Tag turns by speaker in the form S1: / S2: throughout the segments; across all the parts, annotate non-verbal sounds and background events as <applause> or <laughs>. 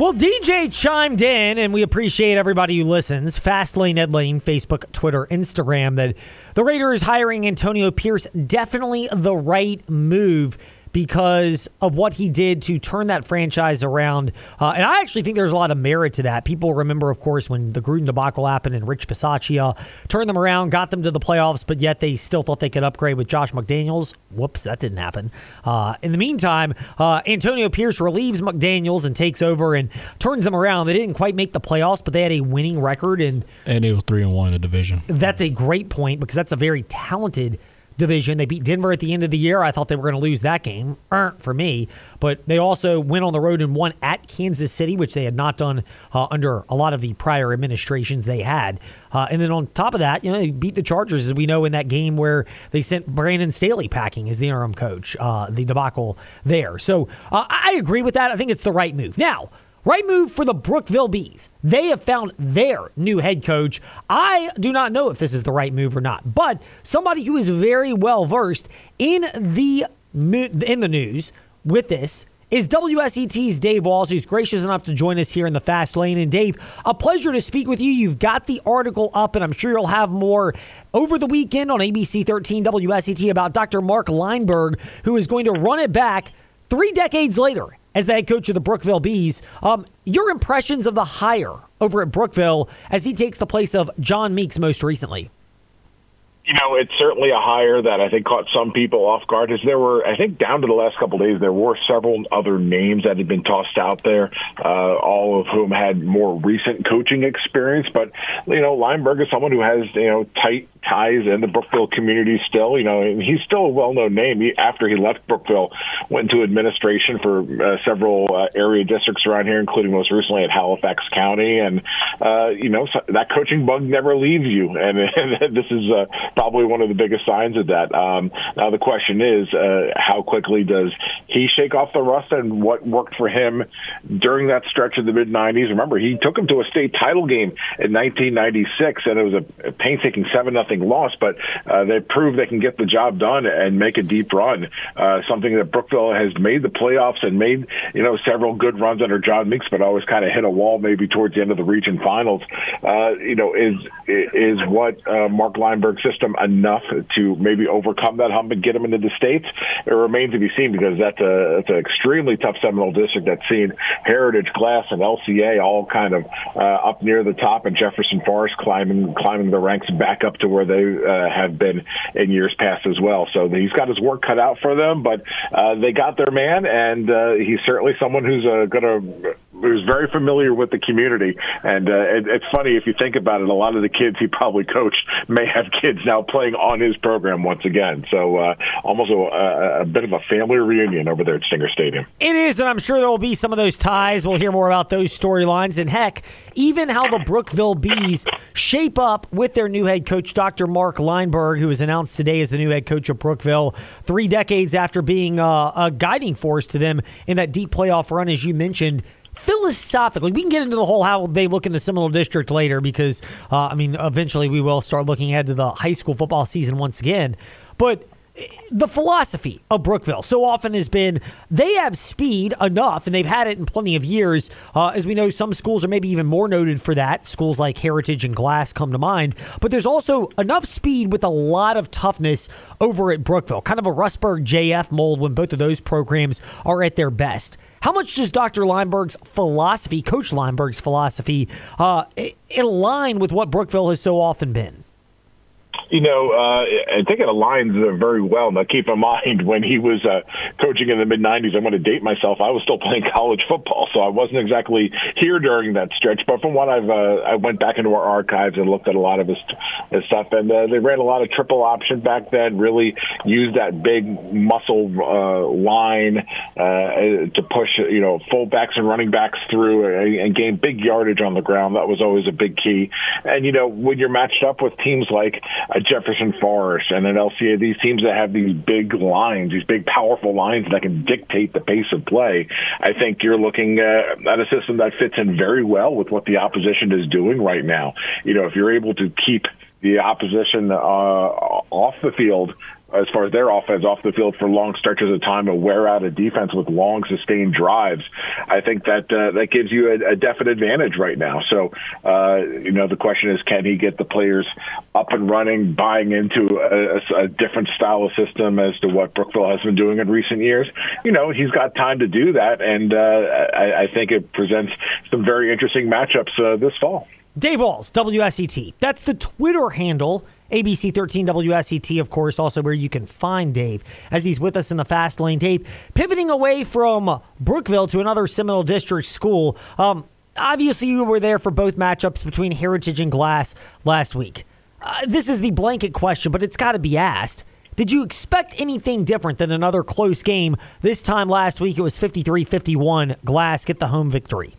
S1: Well, DJ chimed in, and we appreciate everybody who listens. Fast Lane, Ed Lane, Facebook, Twitter, Instagram, that the Raiders hiring Antonio Pierce definitely the right move because of what he did to turn that franchise around. Uh, and I actually think there's a lot of merit to that. People remember, of course, when the Gruden debacle happened and Rich Bisaccia turned them around, got them to the playoffs, but yet they still thought they could upgrade with Josh McDaniels. Whoops, that didn't happen. Uh, in the meantime, uh, Antonio Pierce relieves McDaniels and takes over and turns them around. They didn't quite make the playoffs, but they had a winning record, and
S2: and it was three and one in the division.
S1: That's a great point because that's a very talented division. They beat Denver at the end of the year. I thought they were going to lose that game er, for me, but they also went on the road and won at Kansas City, which they had not done uh, under a lot of the prior administrations they had. Uh, and then on top of that, you know, they beat the Chargers, as we know, in that game where they sent Brandon Staley packing as the interim coach, uh, the debacle there. So uh, I agree with that. I think it's the right move. Now, Right move for the Brookville Bees. They have found their new head coach. I do not know if this is the right move or not, but somebody who is very well versed in the in the news with this is WSET's Dave Walls, who's gracious enough to join us here in the fast lane. And Dave, a pleasure to speak with you. You've got the article up, and I'm sure you'll have more over the weekend on ABC 13 WSET about Dr. Mark Lineburg, who is going to run it back three decades later as the head coach of the Brookville Bees. Um, your impressions of the hire over at Brookville as he takes the place of John Meeks most recently?
S3: You know, it's certainly a hire that I think caught some people off guard. As there were, I think, down to the last couple of days, there were several other names that had been tossed out there, uh, all of whom had more recent coaching experience. But you know, Lineburg is someone who has you know tight ties in the Brookville community still. You know, and he's still a well-known name. He, after he left Brookville, went into administration for uh, several uh, area districts around here, including most recently at Halifax County. And uh, you know, so that coaching bug never leaves you, and, <laughs> and this is uh, probably one of the biggest signs of that. Um, now the question is, uh, how quickly does he shake off the rust, and what worked for him during that stretch of the mid '90s? Remember, he took him to a state title game in 1996, and it was a painstaking seven nothing loss, but uh, they prove they can get the job done and make a deep run. Uh, something that Brookville has made the playoffs and made you know several good runs under John Meeks, but always kind of hit a wall maybe towards the end of the region finals. Uh, you know, is is what uh, Mark Lineburg's system enough to maybe overcome that hump and get him into the states? It remains to be seen because that's a that's an extremely tough Seminole district that's seen Heritage, Glass, and LCA all kind of uh, up near the top, and Jefferson Forest climbing climbing the ranks back up to where they uh, have been in years past as well. So he's got his work cut out for them, but uh, they got their man, and uh, he's certainly someone who's uh, going to who's very familiar with the community. And uh, it, it's funny if you think about it. A lot of the kids he probably coached may have <laughs> kids now playing on his program once again. So uh, almost a, a, bit of a family reunion over there at Stinger Stadium.
S1: It is, and I'm sure there will be some of those ties. We'll hear more about those storylines, and heck, even how the Brookville Bees shape up with their new head coach, Dr. Mark Lineburg, who was announced today as the new head coach of Brookville, three decades after being uh, a guiding force to them in that deep playoff run, as you mentioned philosophically, we can get into the whole how they look in the Seminole District later because, uh, I mean, eventually we will start looking ahead to the high school football season once again. But the philosophy of Brookville so often has been they have speed enough, and they've had it in plenty of years. Uh, as we know, some schools are maybe even more noted for that. Schools like Heritage and Glass come to mind. But there's also enough speed with a lot of toughness over at Brookville, kind of a Rustburg JF mold when both of those programs are at their best. How much does Dr. Lineburg's philosophy, Coach Lineburg's philosophy, uh, align with what Brookville has so often been?
S3: You know, uh, I think it aligns very well. Now, keep in mind, when he was uh, coaching in the mid 90s, I'm going to date myself. I was still playing <laughs> college football, so I wasn't exactly here during that stretch. But from what I've, uh, I went back into our archives and looked at a lot of his, his stuff, and uh, they ran a lot of triple option back then. Really used that big muscle uh, line uh, to push, you know, fullbacks and running backs through and, and gain big yardage on the ground. That was always a big key. And you know, when you're matched up with teams like a Jefferson Forest and an LCA, these teams that have these big lines, these big powerful lines that can dictate the pace of play, I think you're looking uh, at a system that fits in very well with what the opposition is doing right now. You know, if you're able to keep the opposition uh, off the field as far as their offense off the field for long stretches of time and wear out a defense with long sustained drives. I think that uh, that gives you a, a definite advantage right now. So, uh, you know, the question is, can he get the players up and running, buying into a, a, different style of system as to what Brookville has been doing in recent years? You know, he's got time to do that, and uh, I, I think it presents some very interesting matchups uh, this fall.
S1: Dave Walls, WSET. That's the Twitter handle. ABC13 WSET, of course, also where you can find Dave as he's with us in the fast lane. Dave, pivoting away from Brookville to another Seminole District school. Um, obviously, you were there for both matchups between Heritage and Glass last week. Uh, this is the blanket question, but it's got to be asked. Did you expect anything different than another close game? This time last week, it was 53 51. Glass get the home victory.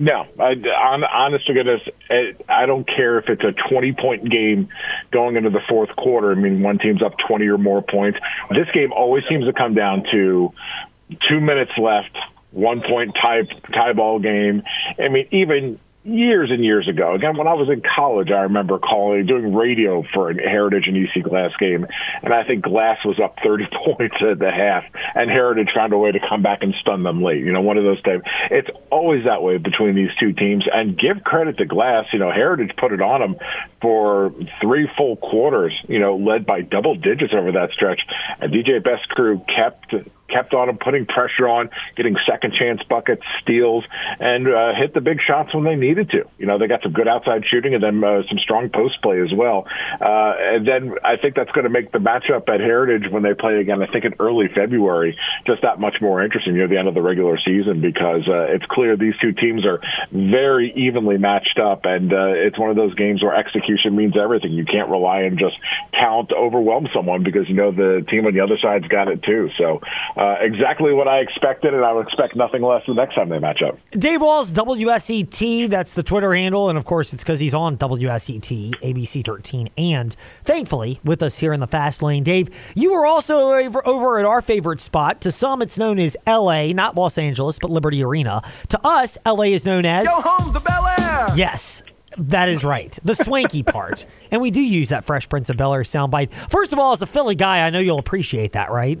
S3: No, I, on, honest to goodness, eh, I don't care if it's a 20 point game going into the fourth quarter. I mean, one team's up 20 or more points. This game always seems to come down to two minutes left, one point tie tie ball game. I mean, even years and years ago. Again, when I was in college, I remember calling, doing radio for a Heritage and EC Glass game, and I think Glass was up <laughs> 30 points at the half, and Heritage found a way to come back and stun them late. You know, one of those times. It's always that way between these two teams, and give credit to Glass. You know, Heritage put it on them for three full quarters. You know, led by double digits over that stretch, and DJ Best crew kept kept on him, putting pressure on, getting second chance buckets, steals, and uh, hit the big shots when they needed to. You know, they got some good outside shooting and then uh, some strong post play as well. Uh, and then I think that's going to make the matchup at Heritage when they play again, I think in early February, just that much more interesting near the end of the regular season because uh, it's clear these two teams are very evenly matched up. And uh, it's one of those games where execution means everything. You can't rely on just talent to overwhelm someone because you know the team on the other side's got it too. So uh, exactly what I expected, and I would expect nothing less the next time they match up.
S1: Dave Walls, WSET, that's the Twitter handle, and of course it's because he's on WSET, ABC 13, and thankfully with us here in the fast lane. Dave, you were also over, over at our favorite spot. To some, it's known as LA, not Los Angeles, but Liberty Arena. To us, LA is known as.
S4: Go home, the Bel Air!
S1: Yes. That is right. The swanky <laughs> part. And we do use that Fresh Prince of Bel Air soundbite. First of all, as a Philly guy, I know you'll appreciate that, right?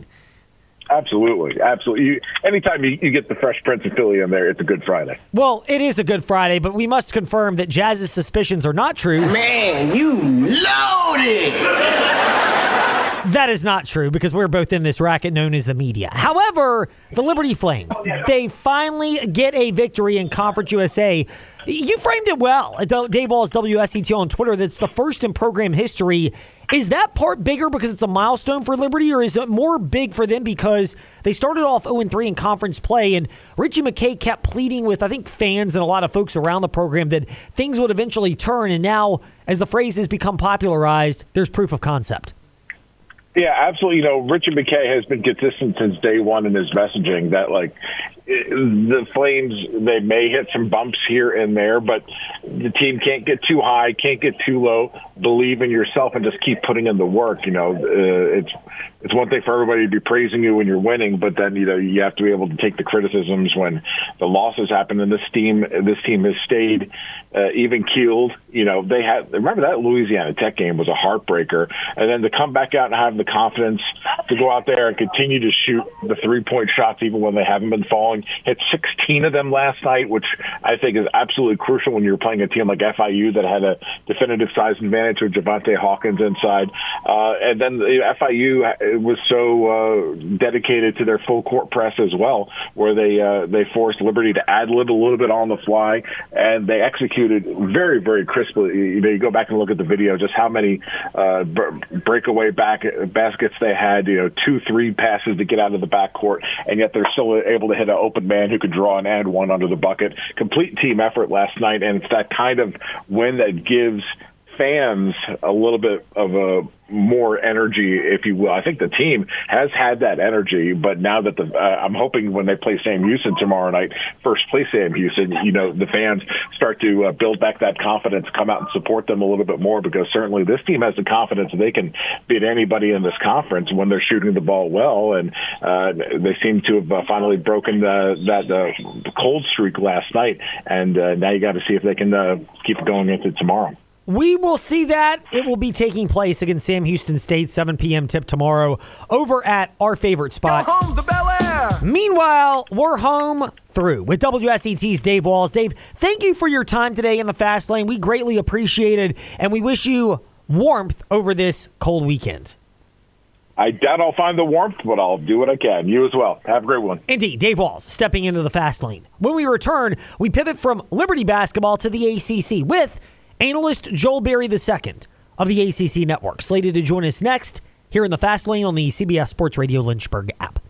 S3: Absolutely, absolutely. You, anytime you, you, get the Fresh Prince of Philly in there, it's a Good Friday.
S1: Well, it is a Good Friday, but we must confirm that Jazz's suspicions are not true.
S4: Man, you loaded.
S1: That is not true because we're both in this racket known as the media. However, the Liberty Flames, they finally get a victory in Conference USA. You framed it well at Dave Walls WSET on Twitter. That's the first in program history. Is that part bigger because it's a milestone for Liberty, or is it more big for them because they started off 0 3 in conference play? And Ritchie McKay kept pleading with, I think, fans and a lot of folks around the program that things would eventually turn. And now, as the phrase has become popularized, there's proof of concept.
S3: Yeah, absolutely. You know, Richard McKay has been consistent since day one in his messaging that, like, the Flames, they may hit some bumps here and there, but the team can't get too high, can't get too low. Believe in yourself and just keep putting in the work. You know, uh, it's it's one thing for everybody to be praising you when you're winning, but then you know you have to be able to take the criticisms when the losses happen. And this team, this team has stayed uh, even keeled. You know, they had remember that Louisiana Tech game was a heartbreaker, and then to come back out and have the confidence to go out there and continue to shoot the three point shots even when they haven't been falling. Hit 16 of them last night, which I think is absolutely crucial when you're playing a team like FIU that had a definitive size advantage with Javante Hawkins inside, uh, and then the FIU was so uh, dedicated to their full court press as well, where they uh, they forced Liberty to ad lib a little bit on the fly, and they executed very very crisply. You know, you go back and look at the video, just how many uh, breakaway back baskets they had. You know, two three passes to get out of the backcourt, and yet they're still able to hit an open man who could draw and add one under the bucket. Complete team effort last night, and it's that kind of win that gives fans a little bit of a more energy, if you will. I think the team has had that energy, but now that the uh, I'm hoping when they play Sam Houston tomorrow night, first play Sam Houston, you know the fans start to uh, build back that confidence, come out and support them a little bit more because certainly this team has the confidence they can beat anybody in this conference when they're shooting the ball well, and uh, they seem to have uh, finally broken the, that cold streak last night, and uh, now you got to see if they can uh, keep going into tomorrow.
S1: We will see that. It will be taking place against Sam Houston State, 7 p.m. tip tomorrow over at our favorite spot.
S4: Go home to Bel Air.
S1: Meanwhile, we're home through with WSET's Dave Walls. Dave, thank you for your time today in the fast lane. We greatly appreciate it, and we wish you warmth over this cold weekend.
S3: I doubt I'll find the warmth, but I'll do what I can. You as well. Have a great one.
S1: Indeed, Dave Walls stepping into the fast lane. When we return, we pivot from Liberty basketball to the ACC with analyst Joel Berry II of the ACC Network, slated to join us next here in the fast lane on the CBS Sports Radio Lynchburg app.